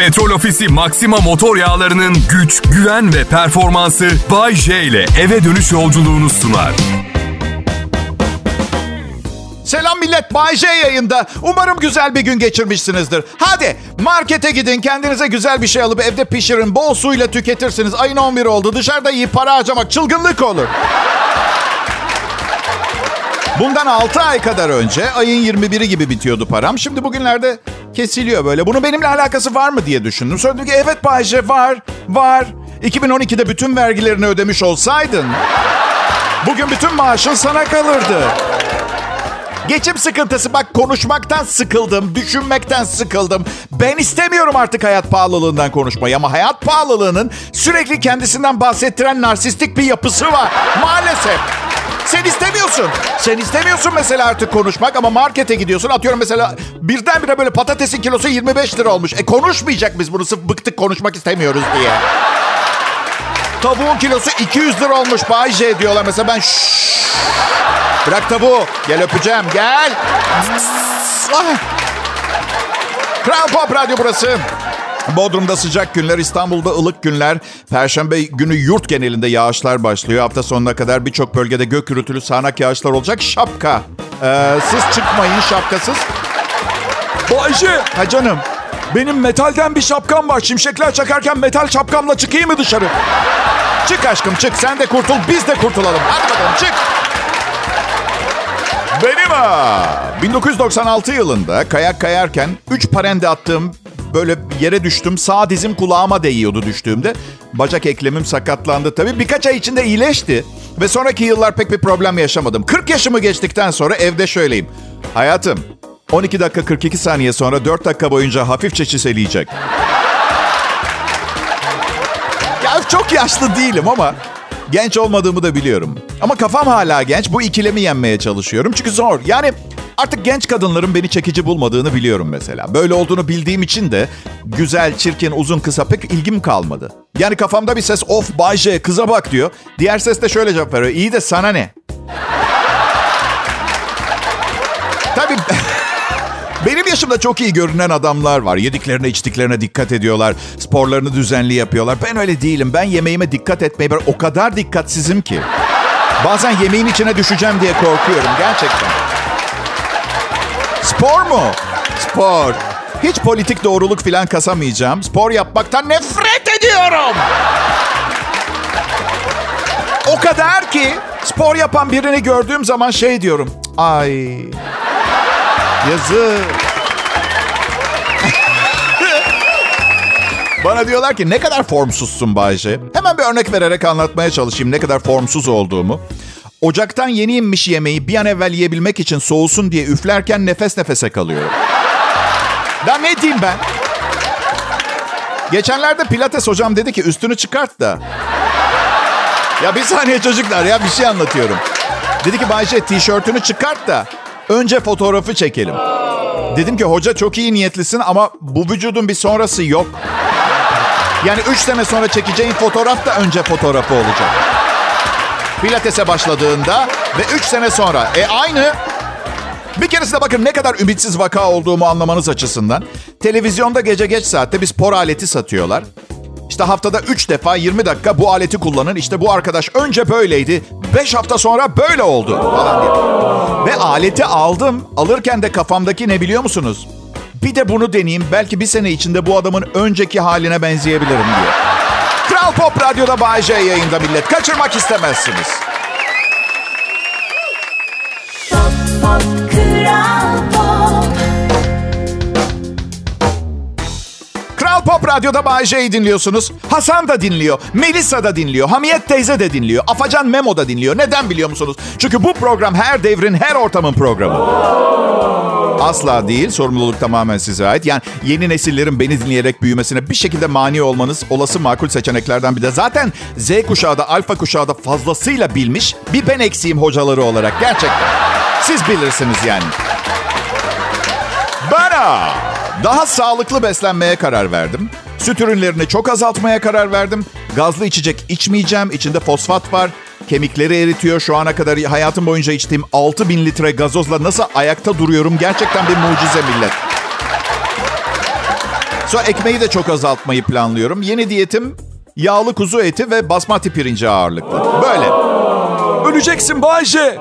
Petrol Ofisi Maxima motor yağlarının güç, güven ve performansı Bay J ile eve dönüş yolculuğunu sunar. Selam millet, Bay J yayında. Umarım güzel bir gün geçirmişsinizdir. Hadi markete gidin, kendinize güzel bir şey alıp evde pişirin. Bol suyla tüketirsiniz. Ayın 11 oldu. Dışarıda iyi para harcamak çılgınlık olur. Bundan 6 ay kadar önce ayın 21'i gibi bitiyordu param. Şimdi bugünlerde kesiliyor böyle. Bunun benimle alakası var mı diye düşündüm. Sonra dedim ki evet Bayce var, var. 2012'de bütün vergilerini ödemiş olsaydın bugün bütün maaşın sana kalırdı. Geçim sıkıntısı bak konuşmaktan sıkıldım, düşünmekten sıkıldım. Ben istemiyorum artık hayat pahalılığından konuşmayı ama hayat pahalılığının sürekli kendisinden bahsettiren narsistik bir yapısı var. Maalesef. Sen istemiyorsun. Sen istemiyorsun mesela artık konuşmak ama markete gidiyorsun. Atıyorum mesela birdenbire böyle patatesin kilosu 25 lira olmuş. E konuşmayacak biz bunu sırf bıktık konuşmak istemiyoruz diye. Tavuğun kilosu 200 lira olmuş Bay J diyorlar. Mesela ben şşş. Bırak tavuğu. Gel öpeceğim. Gel. Ah. Kral Pop Radyo burası. Bodrum'da sıcak günler, İstanbul'da ılık günler. Perşembe günü yurt genelinde yağışlar başlıyor. Hafta sonuna kadar birçok bölgede gök gürültülü sağanak yağışlar olacak. Şapka. Ee, siz çıkmayın şapkasız. Bayşe. Ha canım. Benim metalden bir şapkam var. Şimşekler çakarken metal şapkamla çıkayım mı dışarı? Çık aşkım çık. Sen de kurtul, biz de kurtulalım. Hadi bakalım çık. Benim ha. 1996 yılında kayak kayarken 3 parende attığım böyle yere düştüm. Sağ dizim kulağıma değiyordu düştüğümde. Bacak eklemim sakatlandı tabii. Birkaç ay içinde iyileşti. Ve sonraki yıllar pek bir problem yaşamadım. 40 yaşımı geçtikten sonra evde şöyleyim. Hayatım 12 dakika 42 saniye sonra 4 dakika boyunca hafifçe çiseleyecek. ya çok yaşlı değilim ama genç olmadığımı da biliyorum. Ama kafam hala genç. Bu ikilemi yenmeye çalışıyorum. Çünkü zor. Yani artık genç kadınların beni çekici bulmadığını biliyorum mesela. Böyle olduğunu bildiğim için de güzel, çirkin, uzun, kısa pek ilgim kalmadı. Yani kafamda bir ses of Bayce kıza bak diyor. Diğer ses de şöyle cevap veriyor. İyi de sana ne? Tabii benim yaşımda çok iyi görünen adamlar var. Yediklerine içtiklerine dikkat ediyorlar. Sporlarını düzenli yapıyorlar. Ben öyle değilim. Ben yemeğime dikkat etmeyi o kadar dikkatsizim ki. Bazen yemeğin içine düşeceğim diye korkuyorum gerçekten. Spor mu? Spor. Hiç politik doğruluk falan kasamayacağım. Spor yapmaktan nefret ediyorum. O kadar ki spor yapan birini gördüğüm zaman şey diyorum. Ay Yazık. Bana diyorlar ki ne kadar formsuzsun Bayce. Hemen bir örnek vererek anlatmaya çalışayım ne kadar formsuz olduğumu. Ocaktan yeni inmiş yemeği bir an evvel yiyebilmek için soğusun diye üflerken nefes nefese kalıyorum. Daha ne diyeyim ben? Geçenlerde pilates hocam dedi ki üstünü çıkart da. Ya bir saniye çocuklar ya bir şey anlatıyorum. Dedi ki Bayce tişörtünü çıkart da önce fotoğrafı çekelim. Dedim ki hoca çok iyi niyetlisin ama bu vücudun bir sonrası yok. Yani üç sene sonra çekeceğin fotoğraf da önce fotoğrafı olacak. Pilates'e başladığında ve üç sene sonra. E aynı. Bir keresinde bakın ne kadar ümitsiz vaka olduğumu anlamanız açısından. Televizyonda gece geç saatte bir spor aleti satıyorlar. İşte haftada 3 defa 20 dakika bu aleti kullanın. İşte bu arkadaş önce böyleydi. 5 hafta sonra böyle oldu falan diye. Ve aleti aldım. Alırken de kafamdaki ne biliyor musunuz? Bir de bunu deneyeyim. Belki bir sene içinde bu adamın önceki haline benzeyebilirim diye. Kral Pop Radyo'da Bay J yayında millet. Kaçırmak istemezsiniz. Pop, pop, Kral Pop. Kral Pop Radyo'da Bay J'yi dinliyorsunuz. Hasan da dinliyor. Melisa da dinliyor. Hamiyet teyze de dinliyor. Afacan Memo da dinliyor. Neden biliyor musunuz? Çünkü bu program her devrin, her ortamın programı. Asla değil. Sorumluluk tamamen size ait. Yani yeni nesillerin beni dinleyerek büyümesine bir şekilde mani olmanız olası makul seçeneklerden bir de. Zaten Z kuşağı da alfa kuşağı da fazlasıyla bilmiş. Bir ben eksiğim hocaları olarak. Gerçekten. Siz bilirsiniz yani. Bana daha sağlıklı beslenmeye karar verdim. Süt ürünlerini çok azaltmaya karar verdim. Gazlı içecek içmeyeceğim. İçinde fosfat var. Kemikleri eritiyor. Şu ana kadar hayatım boyunca içtiğim 6000 litre gazozla nasıl ayakta duruyorum gerçekten bir mucize millet. Sonra ekmeği de çok azaltmayı planlıyorum. Yeni diyetim yağlı kuzu eti ve basmati pirinci ağırlıklı. Böyle. Öleceksin Bayce.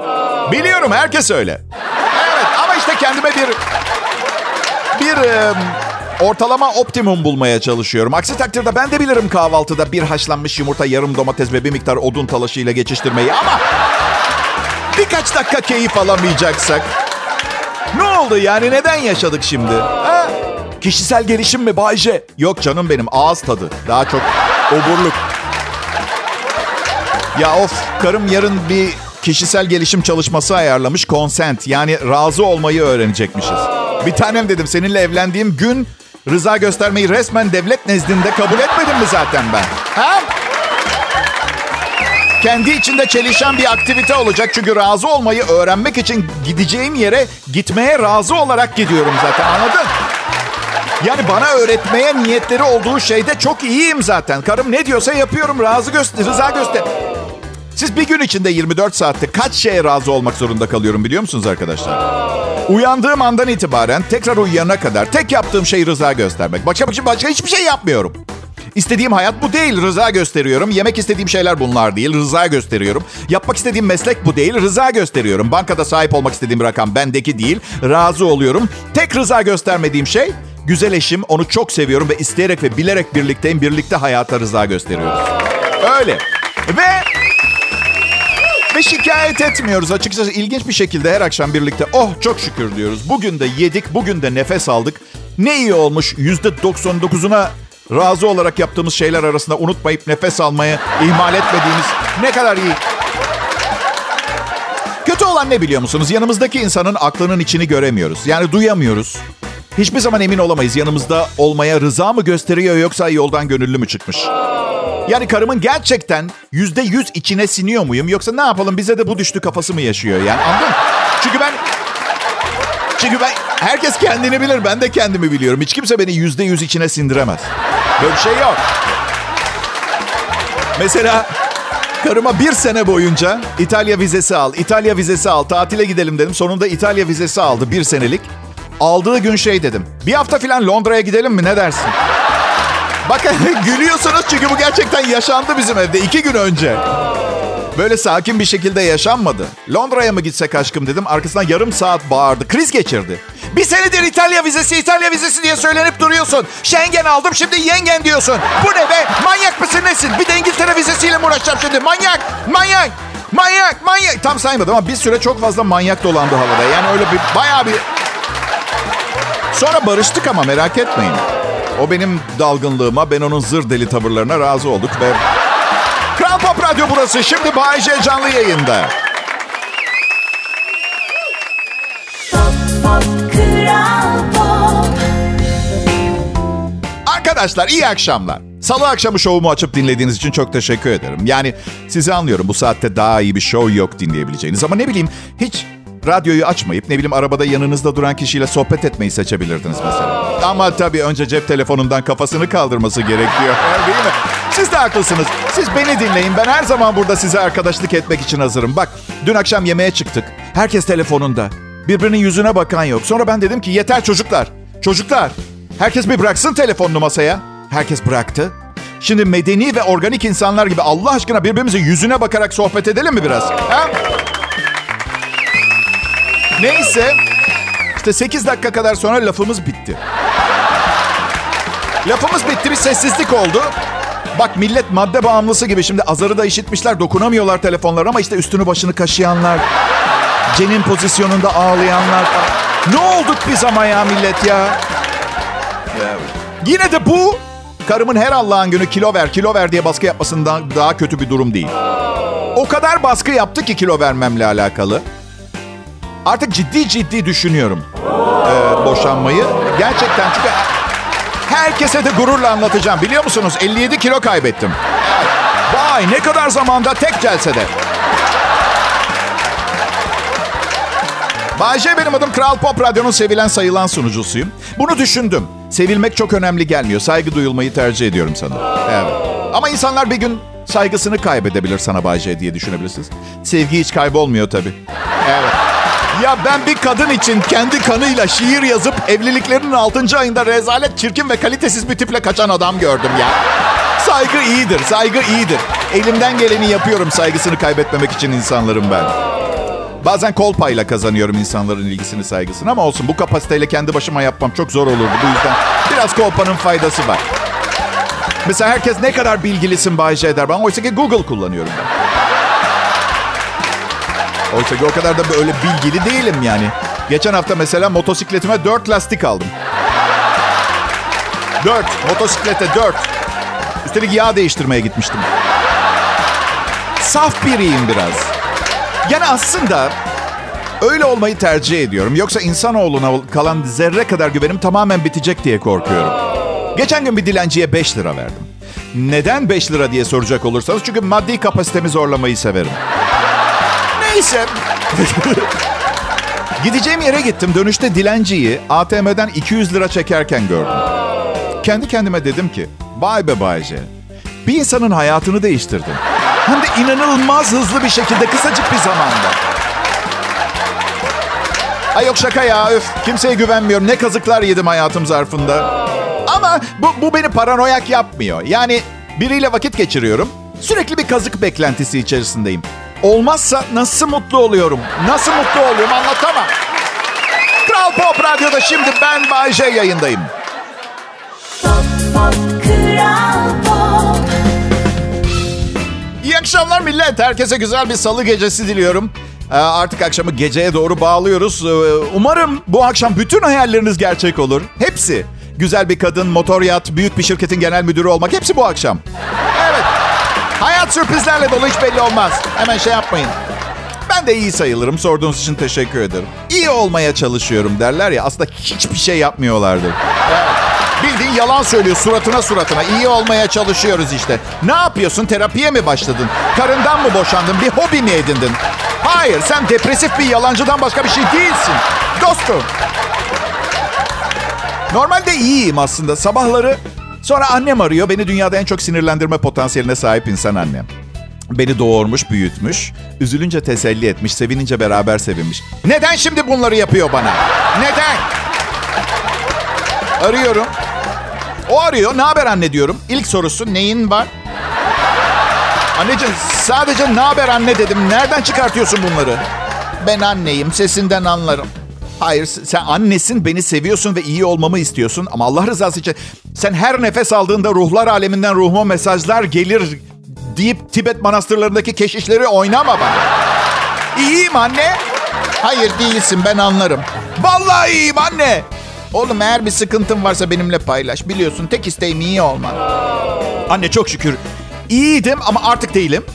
Biliyorum herkes öyle. Evet ama işte kendime bir bir ortalama optimum bulmaya çalışıyorum. Aksi takdirde ben de bilirim kahvaltıda bir haşlanmış yumurta, yarım domates ve bir miktar odun talaşıyla geçiştirmeyi ama birkaç dakika keyif alamayacaksak ne oldu yani neden yaşadık şimdi? Ha? Kişisel gelişim mi Bayce? Yok canım benim ağız tadı. Daha çok oburluk. Ya of karım yarın bir kişisel gelişim çalışması ayarlamış consent. Yani razı olmayı öğrenecekmişiz. Bir tanem dedim seninle evlendiğim gün rıza göstermeyi resmen devlet nezdinde kabul etmedim mi zaten ben? Ha? Kendi içinde çelişen bir aktivite olacak. Çünkü razı olmayı öğrenmek için gideceğim yere gitmeye razı olarak gidiyorum zaten anladın? Yani bana öğretmeye niyetleri olduğu şeyde çok iyiyim zaten. Karım ne diyorsa yapıyorum. Razı göster, rıza göster. Siz bir gün içinde 24 saatte kaç şeye razı olmak zorunda kalıyorum biliyor musunuz arkadaşlar? Uyandığım andan itibaren tekrar uyuyana kadar tek yaptığım şey rıza göstermek. Başka başka, başka hiçbir şey yapmıyorum. İstediğim hayat bu değil. Rıza gösteriyorum. Yemek istediğim şeyler bunlar değil. Rıza gösteriyorum. Yapmak istediğim meslek bu değil. Rıza gösteriyorum. Bankada sahip olmak istediğim rakam bendeki değil. Razı oluyorum. Tek rıza göstermediğim şey güzel eşim. Onu çok seviyorum ve isteyerek ve bilerek birlikteyim. Birlikte hayata rıza gösteriyoruz. Öyle. Ve ve şikayet etmiyoruz açıkçası. ilginç bir şekilde her akşam birlikte oh çok şükür diyoruz. Bugün de yedik, bugün de nefes aldık. Ne iyi olmuş %99'una razı olarak yaptığımız şeyler arasında unutmayıp nefes almayı ihmal etmediğimiz ne kadar iyi. Kötü olan ne biliyor musunuz? Yanımızdaki insanın aklının içini göremiyoruz. Yani duyamıyoruz. Hiçbir zaman emin olamayız yanımızda olmaya rıza mı gösteriyor yoksa yoldan gönüllü mü çıkmış? Yani karımın gerçekten yüzde yüz içine siniyor muyum? Yoksa ne yapalım bize de bu düştü kafası mı yaşıyor? Yani anladın? Çünkü ben... Çünkü ben... Herkes kendini bilir. Ben de kendimi biliyorum. Hiç kimse beni yüzde yüz içine sindiremez. Böyle bir şey yok. Mesela karıma bir sene boyunca İtalya vizesi al, İtalya vizesi al, tatile gidelim dedim. Sonunda İtalya vizesi aldı bir senelik. Aldığı gün şey dedim. Bir hafta falan Londra'ya gidelim mi ne dersin? Bakın gülüyorsunuz çünkü bu gerçekten yaşandı bizim evde iki gün önce. Böyle sakin bir şekilde yaşanmadı. Londra'ya mı gitsek aşkım dedim. Arkasından yarım saat bağırdı. Kriz geçirdi. Bir senedir İtalya vizesi, İtalya vizesi diye söylenip duruyorsun. Schengen aldım şimdi yengen diyorsun. Bu ne be? Manyak mısın nesin? Bir de İngiltere vizesiyle mi uğraşacağım şimdi? Manyak, manyak, manyak, manyak. Tam saymadım ama bir süre çok fazla manyak dolandı havada. Yani öyle bir bayağı bir... Sonra barıştık ama merak etmeyin. O benim dalgınlığıma, ben onun zır deli tavırlarına razı olduk ve... Kral Pop Radyo burası. Şimdi Bay J canlı yayında. Pop pop kral pop Arkadaşlar iyi akşamlar. Salı akşamı şovumu açıp dinlediğiniz için çok teşekkür ederim. Yani sizi anlıyorum bu saatte daha iyi bir show yok dinleyebileceğiniz. Ama ne bileyim hiç radyoyu açmayıp ne bileyim arabada yanınızda duran kişiyle sohbet etmeyi seçebilirdiniz mesela. Ama tabii önce cep telefonundan kafasını kaldırması gerekiyor. Değil mi? Siz de haklısınız. Siz beni dinleyin. Ben her zaman burada size arkadaşlık etmek için hazırım. Bak dün akşam yemeğe çıktık. Herkes telefonunda. Birbirinin yüzüne bakan yok. Sonra ben dedim ki yeter çocuklar. Çocuklar. Herkes bir bıraksın telefonunu masaya. Herkes bıraktı. Şimdi medeni ve organik insanlar gibi Allah aşkına birbirimizin yüzüne bakarak sohbet edelim mi biraz? Ha? Neyse. İşte 8 dakika kadar sonra lafımız bitti. Lafımız bitti bir sessizlik oldu. Bak millet madde bağımlısı gibi şimdi azarı da işitmişler dokunamıyorlar telefonlara ama işte üstünü başını kaşıyanlar. Cenin pozisyonunda ağlayanlar. Ne olduk biz ama ya millet ya. Yine de bu karımın her Allah'ın günü kilo ver kilo ver diye baskı yapmasından daha kötü bir durum değil. O kadar baskı yaptı ki kilo vermemle alakalı. Artık ciddi ciddi düşünüyorum ee, boşanmayı. Gerçekten çünkü herkese de gururla anlatacağım. Biliyor musunuz 57 kilo kaybettim. Vay ne kadar zamanda tek celsede. Bayce benim adım Kral Pop Radyo'nun sevilen sayılan sunucusuyum. Bunu düşündüm. Sevilmek çok önemli gelmiyor. Saygı duyulmayı tercih ediyorum sanırım. Evet. Ama insanlar bir gün saygısını kaybedebilir sana Bayce diye düşünebilirsiniz. Sevgi hiç kaybolmuyor tabii. Evet. Ya ben bir kadın için kendi kanıyla şiir yazıp evliliklerinin 6. ayında rezalet, çirkin ve kalitesiz bir tiple kaçan adam gördüm ya. Saygı iyidir, saygı iyidir. Elimden geleni yapıyorum saygısını kaybetmemek için insanların ben. Bazen kolpayla kazanıyorum insanların ilgisini, saygısını ama olsun bu kapasiteyle kendi başıma yapmam çok zor olurdu. Bu yüzden biraz kolpanın faydası var. Mesela herkes ne kadar bilgilisin Bay J der bana. Oysa ki Google kullanıyorum ben. Oysa ki o kadar da böyle bilgili değilim yani. Geçen hafta mesela motosikletime dört lastik aldım. Dört. Motosiklete dört. Üstelik yağ değiştirmeye gitmiştim. Saf biriyim biraz. Yani aslında öyle olmayı tercih ediyorum. Yoksa insanoğluna kalan zerre kadar güvenim tamamen bitecek diye korkuyorum. Geçen gün bir dilenciye 5 lira verdim. Neden 5 lira diye soracak olursanız çünkü maddi kapasitemi zorlamayı severim. Neyse. Gideceğim yere gittim. Dönüşte dilenciyi ATM'den 200 lira çekerken gördüm. Kendi kendime dedim ki, vay be Bayce. Bir insanın hayatını değiştirdin. Hem de inanılmaz hızlı bir şekilde kısacık bir zamanda. Ay yok şaka ya öf. Kimseye güvenmiyorum. Ne kazıklar yedim hayatım zarfında. Ama bu, bu beni paranoyak yapmıyor. Yani biriyle vakit geçiriyorum. Sürekli bir kazık beklentisi içerisindeyim. Olmazsa nasıl mutlu oluyorum? Nasıl mutlu oluyorum anlatamam. Kral Pop Radyo'da şimdi ben Bay J yayındayım. Pop, pop, Kral Pop. İyi akşamlar millet. Herkese güzel bir salı gecesi diliyorum. Ee, Artık akşamı geceye doğru bağlıyoruz. Ee, Umarım bu akşam bütün hayalleriniz gerçek olur. Hepsi. Güzel bir kadın, motor yat, büyük bir şirketin genel müdürü olmak. Hepsi bu akşam. Evet. Hayat sürprizlerle dolu hiç belli olmaz. Hemen şey yapmayın. Ben de iyi sayılırım. Sorduğunuz için teşekkür ederim. İyi olmaya çalışıyorum derler ya. Aslında hiçbir şey yapmıyorlardır. Evet. Bildiğin yalan söylüyor suratına suratına. İyi olmaya çalışıyoruz işte. Ne yapıyorsun? Terapiye mi başladın? Karından mı boşandın? Bir hobi mi edindin? Hayır, sen depresif bir yalancıdan başka bir şey değilsin. Dostum. Normalde iyiyim aslında. Sabahları sonra annem arıyor. Beni dünyada en çok sinirlendirme potansiyeline sahip insan annem. Beni doğurmuş, büyütmüş. Üzülünce teselli etmiş, sevinince beraber sevinmiş. Neden şimdi bunları yapıyor bana? Neden? Arıyorum. O arıyor. Ne haber anne diyorum. İlk sorusu neyin var? Anneciğim sadece ne haber anne dedim. Nereden çıkartıyorsun bunları? Ben anneyim. Sesinden anlarım. Hayır sen annesin beni seviyorsun ve iyi olmamı istiyorsun. Ama Allah rızası için sen her nefes aldığında ruhlar aleminden ruhuma mesajlar gelir deyip Tibet manastırlarındaki keşişleri oynama bana. İyiyim anne. Hayır değilsin ben anlarım. Vallahi iyiyim anne. Oğlum eğer bir sıkıntın varsa benimle paylaş. Biliyorsun tek isteğim iyi olman. Anne çok şükür iyiydim ama artık değilim.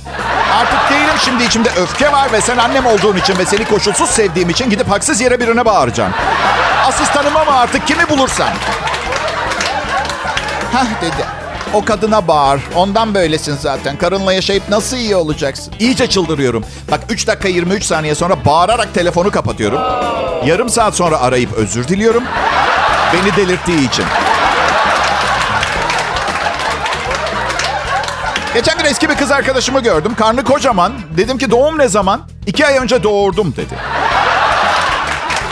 Artık değilim şimdi içimde öfke var ve sen annem olduğun için ve seni koşulsuz sevdiğim için gidip haksız yere birine bağıracağım. Asistanıma mı artık kimi bulursan. Hah dedi. O kadına bağır. Ondan böylesin zaten. Karınla yaşayıp nasıl iyi olacaksın? İyice çıldırıyorum. Bak 3 dakika 23 saniye sonra bağırarak telefonu kapatıyorum. Yarım saat sonra arayıp özür diliyorum. Beni delirttiği için. Geçen gün eski bir kız arkadaşımı gördüm. Karnı kocaman. Dedim ki doğum ne zaman? İki ay önce doğurdum dedi.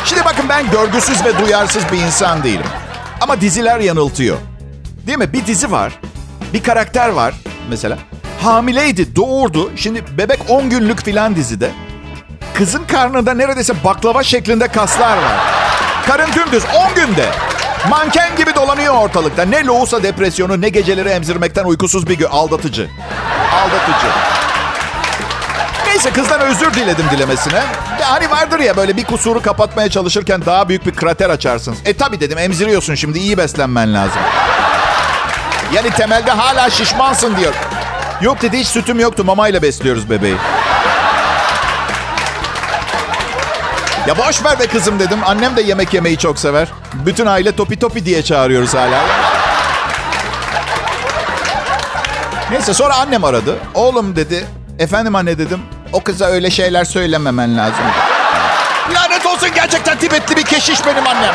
Şimdi bakın ben görgüsüz ve duyarsız bir insan değilim. Ama diziler yanıltıyor. Değil mi? Bir dizi var. Bir karakter var mesela. Hamileydi, doğurdu. Şimdi bebek 10 günlük filan dizide. Kızın karnında neredeyse baklava şeklinde kaslar var. Karın dümdüz 10 günde. Manken gibi dolanıyor ortalıkta. Ne lohusa depresyonu ne geceleri emzirmekten uykusuz bir gö... Aldatıcı. Aldatıcı. Neyse kızdan özür diledim dilemesine. Ya hani vardır ya böyle bir kusuru kapatmaya çalışırken daha büyük bir krater açarsınız. E tabi dedim emziriyorsun şimdi iyi beslenmen lazım. Yani temelde hala şişmansın diyor. Yok dedi hiç sütüm yoktu mamayla besliyoruz bebeği. Ya boş ver be kızım dedim. Annem de yemek yemeyi çok sever. Bütün aile topi topi diye çağırıyoruz hala. Neyse sonra annem aradı. Oğlum dedi. Efendim anne dedim. O kıza öyle şeyler söylememen lazım. Lanet olsun gerçekten Tibetli bir keşiş benim annem.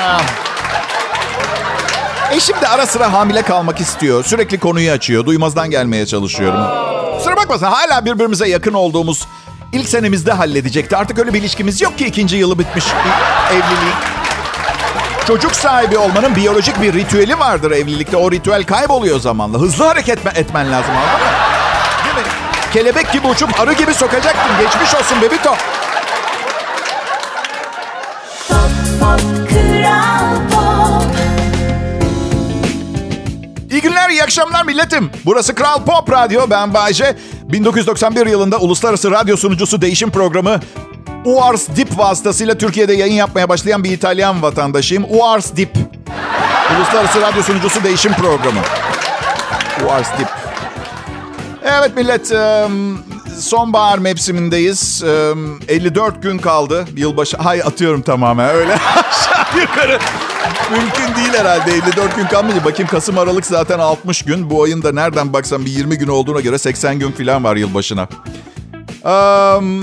Ya. E şimdi ara sıra hamile kalmak istiyor. Sürekli konuyu açıyor. Duymazdan gelmeye çalışıyorum. Sıra bakmasın hala birbirimize yakın olduğumuz ilk senemizde halledecekti. Artık öyle bir ilişkimiz yok ki ikinci yılı bitmiş evliliğin. Çocuk sahibi olmanın biyolojik bir ritüeli vardır evlilikte. O ritüel kayboluyor zamanla. Hızlı hareket etmen lazım anladın mı? Kelebek gibi uçup arı gibi sokacaktın. Geçmiş olsun bebito. Akşamlar milletim. Burası Kral Pop Radyo. Ben Bayce. 1991 yılında uluslararası radyo sunucusu değişim programı UARS Dip vasıtasıyla Türkiye'de yayın yapmaya başlayan bir İtalyan vatandaşıyım. UARS Dip. Uluslararası radyo sunucusu değişim programı. UARS Dip. Evet millet, sonbahar mevsimindeyiz. Em, 54 gün kaldı yılbaşı. Hay atıyorum tamamen öyle yukarı. Mümkün değil herhalde 54 gün kalmayınca. Bakayım Kasım Aralık zaten 60 gün. Bu ayın da nereden baksam bir 20 gün olduğuna göre 80 gün falan var yılbaşına. Em,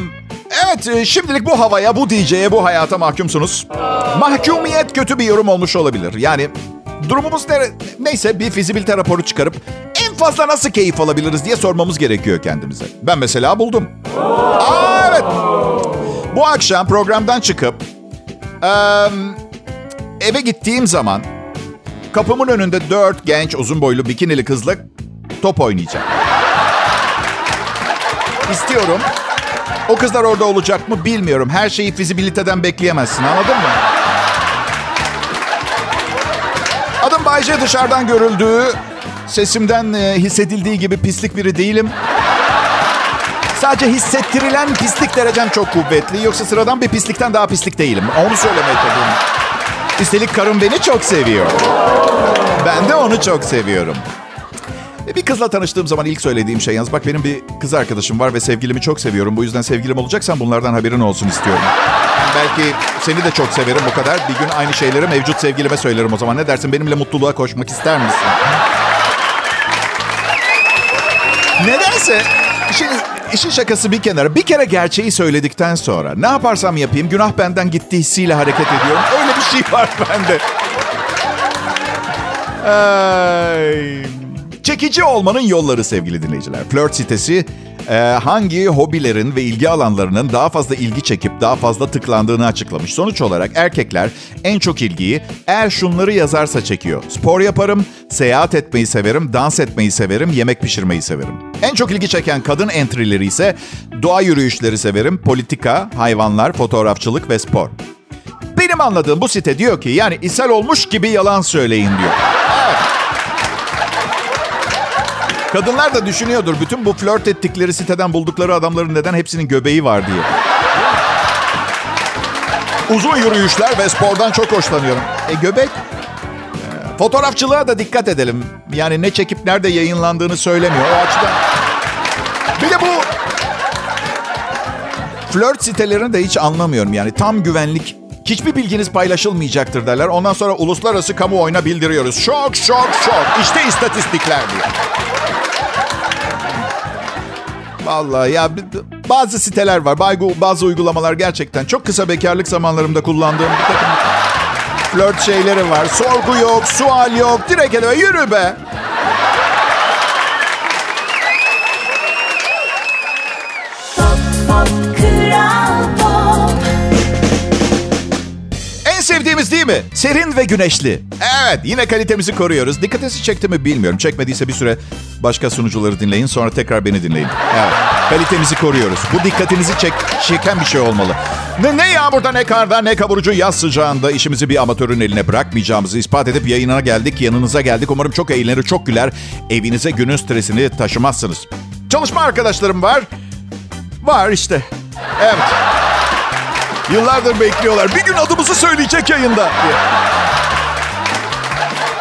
evet e, şimdilik bu havaya, bu DJ'ye, bu hayata mahkumsunuz. Mahkumiyet kötü bir yorum olmuş olabilir. Yani durumumuz ne, neyse bir fizibilite raporu çıkarıp en fazla nasıl keyif alabiliriz diye sormamız gerekiyor kendimize. Ben mesela buldum. Aa, evet. Bu akşam programdan çıkıp em, eve gittiğim zaman kapımın önünde dört genç uzun boylu bikinili kızla top oynayacağım. İstiyorum. O kızlar orada olacak mı bilmiyorum. Her şeyi fizibiliteden bekleyemezsin anladın mı? Adım Bayce dışarıdan görüldüğü, sesimden e, hissedildiği gibi pislik biri değilim. Sadece hissettirilen pislik derecem çok kuvvetli. Yoksa sıradan bir pislikten daha pislik değilim. Onu söylemeye çalışıyorum. Üstelik karım beni çok seviyor. Ben de onu çok seviyorum. E, Bir kızla tanıştığım zaman ilk söylediğim şey yalnız bak benim bir kız arkadaşım var ve sevgilimi çok seviyorum. Bu yüzden sevgilim olacaksan bunlardan haberin olsun istiyorum. Belki seni de çok severim o kadar. Bir gün aynı şeyleri mevcut sevgilime söylerim o zaman. Ne dersin benimle mutluluğa koşmak ister misin? Nedense şimdi işin şakası bir kenara bir kere gerçeği söyledikten sonra ne yaparsam yapayım günah benden gitti hissiyle hareket ediyorum. Öyle bir şey var bende. Ay. Çekici olmanın yolları sevgili dinleyiciler. Flirt sitesi e, hangi hobilerin ve ilgi alanlarının daha fazla ilgi çekip daha fazla tıklandığını açıklamış. Sonuç olarak erkekler en çok ilgiyi eğer şunları yazarsa çekiyor. Spor yaparım, seyahat etmeyi severim, dans etmeyi severim, yemek pişirmeyi severim. En çok ilgi çeken kadın entry'leri ise doğa yürüyüşleri severim, politika, hayvanlar, fotoğrafçılık ve spor. Benim anladığım bu site diyor ki yani ishal olmuş gibi yalan söyleyin diyor. Kadınlar da düşünüyordur bütün bu flört ettikleri siteden buldukları adamların neden hepsinin göbeği var diye. Uzun yürüyüşler ve spordan çok hoşlanıyorum. E göbek? E, Fotoğrafçılığa da dikkat edelim. Yani ne çekip nerede yayınlandığını söylemiyor. O açıdan. Bir de bu flört sitelerini de hiç anlamıyorum. Yani tam güvenlik hiçbir bilginiz paylaşılmayacaktır derler. Ondan sonra uluslararası kamuoyuna bildiriyoruz. Şok şok şok. İşte istatistikler diye. Vallahi ya bazı siteler var. Bazı- uygulamalar gerçekten çok kısa bekarlık zamanlarımda kullandığım bir takım flört şeyleri var. Sorgu yok, sual yok. Direkt ele yürü be. En sevdiğimiz değil mi? Serin ve güneşli. Evet yine kalitemizi koruyoruz. Dikkatinizi çekti mi bilmiyorum. Çekmediyse bir süre başka sunucuları dinleyin. Sonra tekrar beni dinleyin. Evet kalitemizi koruyoruz. Bu dikkatinizi çek, çeken bir şey olmalı. Ne, ne yağmurda ne karda ne kavurucu yaz sıcağında işimizi bir amatörün eline bırakmayacağımızı ispat edip yayına geldik. Yanınıza geldik. Umarım çok eğlenir, çok güler. Evinize günün stresini taşımazsınız. Çalışma arkadaşlarım var. Var işte. Evet. Yıllardır bekliyorlar. Bir gün adımızı söyleyecek yayında.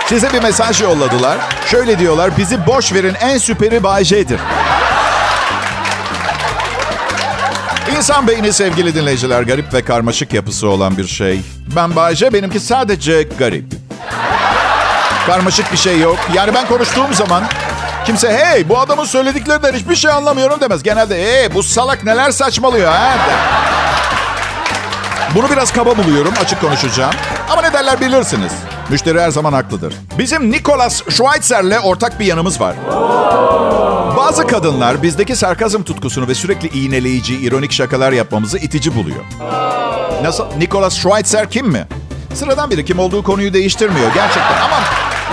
Size bir mesaj yolladılar. Şöyle diyorlar. Bizi boş verin en süperi Bay J'dir. İnsan beyni sevgili dinleyiciler garip ve karmaşık yapısı olan bir şey. Ben Bay J, benimki sadece garip. Karmaşık bir şey yok. Yani ben konuştuğum zaman kimse hey bu adamın söylediklerinden hiçbir şey anlamıyorum demez. Genelde hey bu salak neler saçmalıyor ha. Bunu biraz kaba buluyorum, açık konuşacağım. Ama ne derler bilirsiniz. Müşteri her zaman haklıdır. Bizim Nicholas Schweitzer'le ortak bir yanımız var. Bazı kadınlar bizdeki sarkazm tutkusunu ve sürekli iğneleyici, ironik şakalar yapmamızı itici buluyor. Nasıl? Nicholas Schweitzer kim mi? Sıradan biri kim olduğu konuyu değiştirmiyor gerçekten. Ama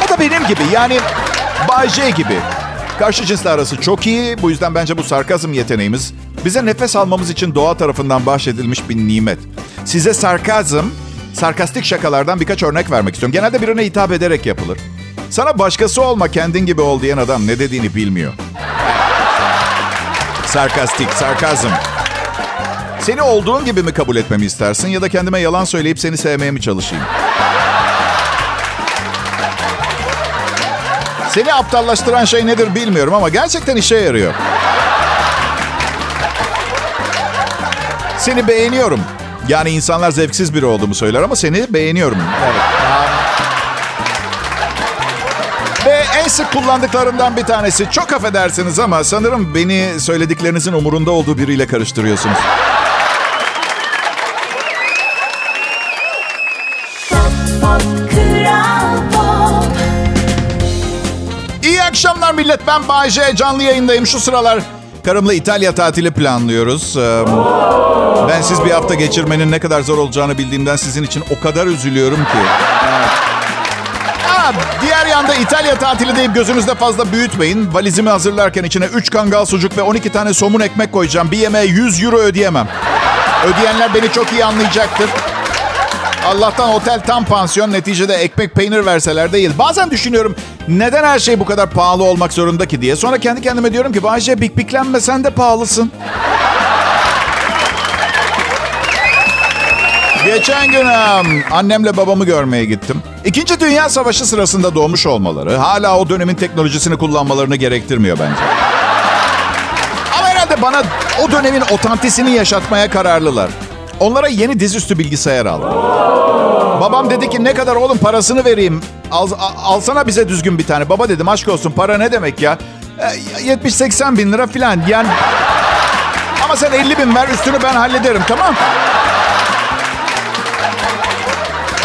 o da benim gibi yani Bay J gibi. Karşı cinsle arası çok iyi. Bu yüzden bence bu sarkazm yeteneğimiz bize nefes almamız için doğa tarafından bahşedilmiş bir nimet. Size sarkazm, sarkastik şakalardan birkaç örnek vermek istiyorum. Genelde birine hitap ederek yapılır. Sana başkası olma kendin gibi ol diyen adam ne dediğini bilmiyor. Sarkastik, sarkazm. Seni olduğun gibi mi kabul etmemi istersin ya da kendime yalan söyleyip seni sevmeye mi çalışayım? Seni aptallaştıran şey nedir bilmiyorum ama gerçekten işe yarıyor. Seni beğeniyorum. Yani insanlar zevksiz biri olduğumu söyler ama seni beğeniyorum. Evet. Ve en sık kullandıklarımdan bir tanesi. Çok affedersiniz ama sanırım beni söylediklerinizin umurunda olduğu biriyle karıştırıyorsunuz. Millet. Ben Bayce. Canlı yayındayım şu sıralar. Karımla İtalya tatili planlıyoruz. Ee, bensiz bir hafta geçirmenin ne kadar zor olacağını bildiğimden sizin için o kadar üzülüyorum ki. Ha, diğer yanda İtalya tatili deyip gözünüzde fazla büyütmeyin. Valizimi hazırlarken içine 3 kangal sucuk ve 12 tane somun ekmek koyacağım. Bir yemeğe 100 euro ödeyemem. Ödeyenler beni çok iyi anlayacaktır. Allah'tan otel tam pansiyon neticede ekmek peynir verseler değil. Bazen düşünüyorum neden her şey bu kadar pahalı olmak zorunda ki diye. Sonra kendi kendime diyorum ki Bayce bik biklenme sen de pahalısın. Geçen gün em, annemle babamı görmeye gittim. İkinci Dünya Savaşı sırasında doğmuş olmaları hala o dönemin teknolojisini kullanmalarını gerektirmiyor bence. Ama herhalde bana o dönemin otantisini yaşatmaya kararlılar. Onlara yeni dizüstü bilgisayar aldım. Babam dedi ki ne kadar oğlum parasını vereyim. Al, al- alsana bize düzgün bir tane. Baba dedim aşk olsun para ne demek ya? E, 70-80 bin lira filan. Yani ama sen 50 bin ver üstünü ben hallederim tamam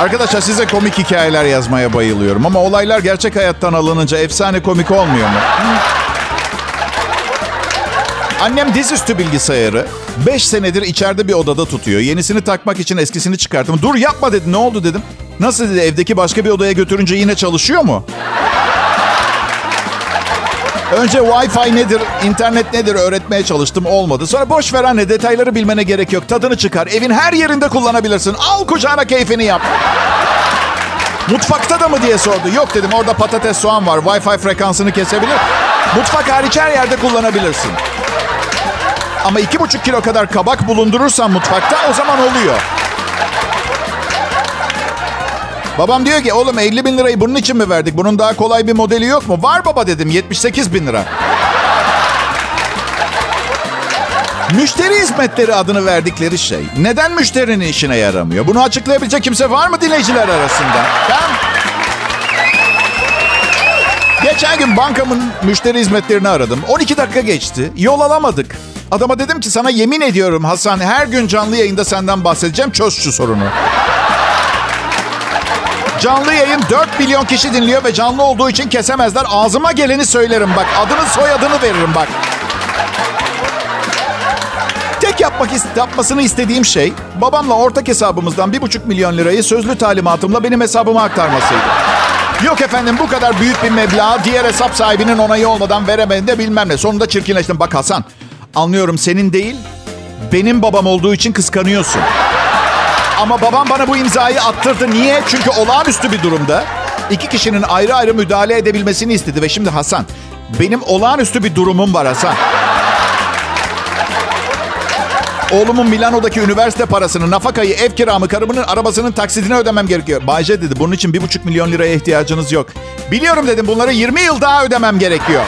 Arkadaşlar size komik hikayeler yazmaya bayılıyorum. Ama olaylar gerçek hayattan alınınca efsane komik olmuyor mu? Annem dizüstü bilgisayarı 5 senedir içeride bir odada tutuyor. Yenisini takmak için eskisini çıkarttım. Dur yapma dedi. Ne oldu dedim. Nasıl dedi evdeki başka bir odaya götürünce yine çalışıyor mu? Önce Wi-Fi nedir, internet nedir öğretmeye çalıştım olmadı. Sonra boş ver anne detayları bilmene gerek yok. Tadını çıkar. Evin her yerinde kullanabilirsin. Al kucağına keyfini yap. Mutfakta da mı diye sordu. Yok dedim orada patates soğan var. Wi-Fi frekansını kesebilir. Mutfak hariç her yerde kullanabilirsin. Ama iki buçuk kilo kadar kabak bulundurursan mutfakta o zaman oluyor. Babam diyor ki oğlum 50 bin lirayı bunun için mi verdik? Bunun daha kolay bir modeli yok mu? Var baba dedim 78 bin lira. Müşteri hizmetleri adını verdikleri şey neden müşterinin işine yaramıyor? Bunu açıklayabilecek kimse var mı dinleyiciler arasında? Ben... Geçen gün bankamın müşteri hizmetlerini aradım. 12 dakika geçti. Yol alamadık. Adama dedim ki sana yemin ediyorum Hasan her gün canlı yayında senden bahsedeceğim. Çöz şu sorunu. Canlı yayın 4 milyon kişi dinliyor ve canlı olduğu için kesemezler. Ağzıma geleni söylerim bak. Adını soyadını veririm bak. Tek yapmak yapmasını istediğim şey babamla ortak hesabımızdan bir buçuk milyon lirayı sözlü talimatımla benim hesabıma aktarmasıydı. Yok efendim bu kadar büyük bir meblağı diğer hesap sahibinin onayı olmadan veremedi de bilmem ne. Sonunda çirkinleştim. Bak Hasan anlıyorum senin değil benim babam olduğu için kıskanıyorsun. Ama babam bana bu imzayı attırdı. Niye? Çünkü olağanüstü bir durumda iki kişinin ayrı ayrı müdahale edebilmesini istedi. Ve şimdi Hasan, benim olağanüstü bir durumum var Hasan. Oğlumun Milano'daki üniversite parasını, nafakayı, ev kiramı, karımının arabasının taksidini ödemem gerekiyor. Bayce dedi bunun için bir buçuk milyon liraya ihtiyacınız yok. Biliyorum dedim bunları 20 yıl daha ödemem gerekiyor.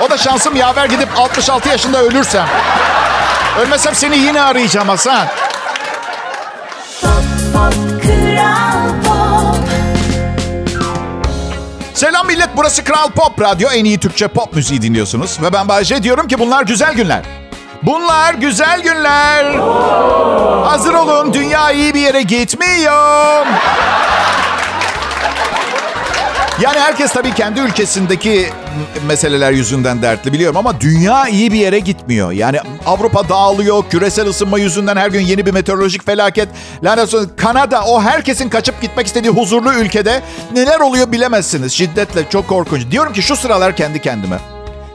O da şansım yaver gidip 66 yaşında ölürsem. Ölmesem seni yine arayacağım Hasan. Selam millet burası Kral Pop Radyo. En iyi Türkçe pop müziği dinliyorsunuz. Ve ben Bayece diyorum ki bunlar güzel günler. Bunlar güzel günler. Hazır olun dünya iyi bir yere gitmiyor. Yani herkes tabii kendi ülkesindeki meseleler yüzünden dertli biliyorum ama dünya iyi bir yere gitmiyor. Yani Avrupa dağılıyor, küresel ısınma yüzünden her gün yeni bir meteorolojik felaket. Lanet olsun Kanada o herkesin kaçıp gitmek istediği huzurlu ülkede neler oluyor bilemezsiniz. Şiddetle çok korkunç. Diyorum ki şu sıralar kendi kendime.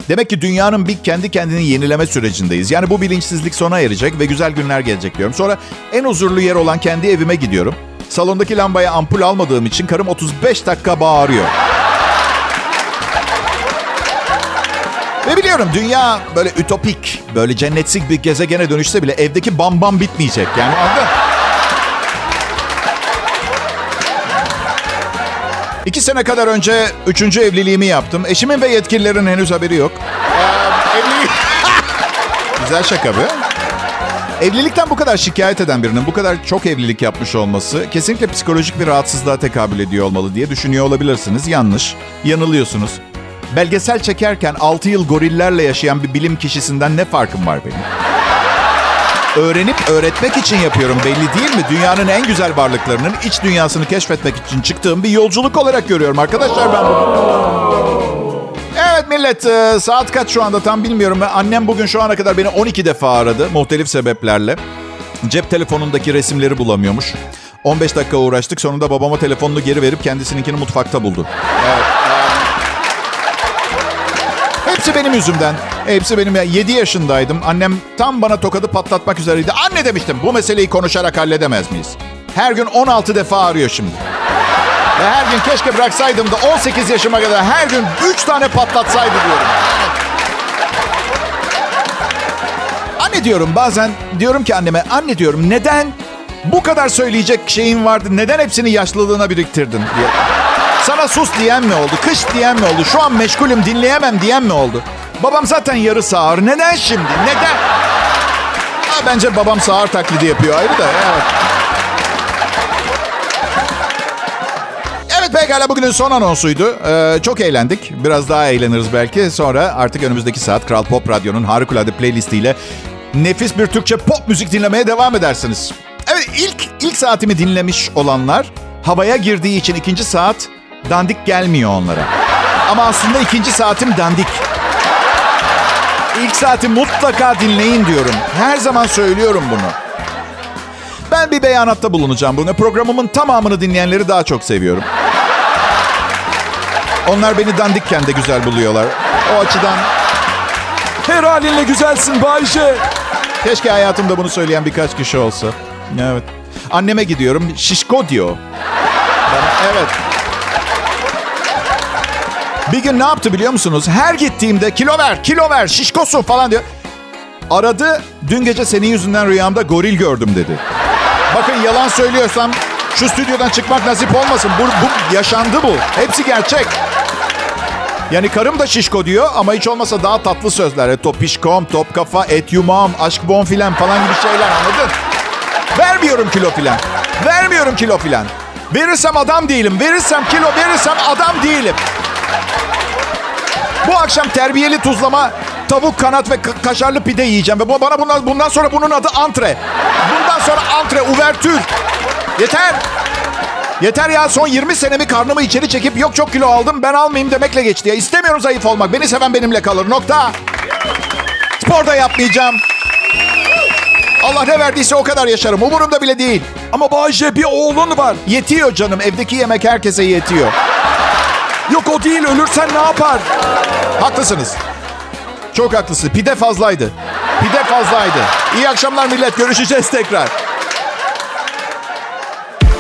Demek ki dünyanın bir kendi kendini yenileme sürecindeyiz. Yani bu bilinçsizlik sona erecek ve güzel günler gelecek diyorum. Sonra en huzurlu yer olan kendi evime gidiyorum. Salondaki lambaya ampul almadığım için karım 35 dakika bağırıyor. Ve biliyorum dünya böyle ütopik, böyle cennetlik bir gezegene dönüşse bile evdeki bam bam bitmeyecek. Yani anladın? İki sene kadar önce üçüncü evliliğimi yaptım. Eşimin ve yetkililerin henüz haberi yok. Ee, evlilik... Güzel şaka be. Evlilikten bu kadar şikayet eden birinin bu kadar çok evlilik yapmış olması kesinlikle psikolojik bir rahatsızlığa tekabül ediyor olmalı diye düşünüyor olabilirsiniz. Yanlış. Yanılıyorsunuz. Belgesel çekerken 6 yıl gorillerle yaşayan bir bilim kişisinden ne farkım var benim? Öğrenip öğretmek için yapıyorum belli değil mi? Dünyanın en güzel varlıklarının iç dünyasını keşfetmek için çıktığım bir yolculuk olarak görüyorum arkadaşlar ben bunu. Evet millet e, saat kaç şu anda tam bilmiyorum. Annem bugün şu ana kadar beni 12 defa aradı muhtelif sebeplerle. Cep telefonundaki resimleri bulamıyormuş. 15 dakika uğraştık sonunda babama telefonunu geri verip kendisininkini mutfakta buldu. Evet. Hepsi benim yüzümden. Hepsi benim. 7 yaşındaydım. Annem tam bana tokadı patlatmak üzereydi. Anne demiştim bu meseleyi konuşarak halledemez miyiz? Her gün 16 defa arıyor şimdi. Ve her gün keşke bıraksaydım da 18 yaşıma kadar her gün 3 tane patlatsaydı diyorum. Anne diyorum bazen diyorum ki anneme anne diyorum neden bu kadar söyleyecek şeyin vardı neden hepsini yaşlılığına biriktirdin diye. Sana sus diyen mi oldu? Kış diyen mi oldu? Şu an meşgulüm dinleyemem diyen mi oldu? Babam zaten yarı sağır. Neden şimdi? Neden? Ha, bence babam sağır taklidi yapıyor ayrı da. Evet. Pekala bugünün son anonsuydu. Ee, çok eğlendik. Biraz daha eğleniriz belki. Sonra artık önümüzdeki saat Kral Pop Radyo'nun harikulade playlistiyle nefis bir Türkçe pop müzik dinlemeye devam edersiniz. Evet ilk ilk saatimi dinlemiş olanlar havaya girdiği için ikinci saat dandik gelmiyor onlara. Ama aslında ikinci saatim dandik. İlk saati mutlaka dinleyin diyorum. Her zaman söylüyorum bunu. Ben bir beyanatta bulunacağım bugün. Programımın tamamını dinleyenleri daha çok seviyorum. Onlar beni dandikken de güzel buluyorlar. O açıdan Her halinle güzelsin Bayşe. keşke hayatımda bunu söyleyen birkaç kişi olsa. Evet. Anneme gidiyorum. Şişko diyor. Bana, evet. Bir gün ne yaptı biliyor musunuz? Her gittiğimde kilo ver, kilo ver, şişkosun falan diyor. Aradı, dün gece senin yüzünden rüyamda goril gördüm dedi. Bakın yalan söylüyorsam şu stüdyodan çıkmak nasip olmasın. Bu, bu yaşandı bu. Hepsi gerçek. Yani karım da şişko diyor ama hiç olmasa daha tatlı sözler. E, topişkom, top kafa, et yumağım, aşk bon filan falan gibi şeyler anladın? Vermiyorum kilo filan. Vermiyorum kilo filan. Verirsem adam değilim. Verirsem kilo, verirsem adam değilim. Bu akşam terbiyeli tuzlama tavuk kanat ve ka- kaşarlı pide yiyeceğim. Ve bu- bana bundan, bundan sonra bunun adı antre. Bundan sonra antre, uvertür. Yeter. Yeter ya son 20 senemi karnımı içeri çekip yok çok kilo aldım ben almayayım demekle geçti ya. İstemiyorum zayıf olmak. Beni seven benimle kalır. Nokta. Spor da yapmayacağım. Allah ne verdiyse o kadar yaşarım. Umurumda bile değil. Ama Bayşe bir oğlun var. Yetiyor canım. Evdeki yemek herkese yetiyor. Yok o değil ölürsen ne yapar? Haklısınız. Çok haklısınız. Pide fazlaydı. Pide fazlaydı. İyi akşamlar millet. Görüşeceğiz tekrar.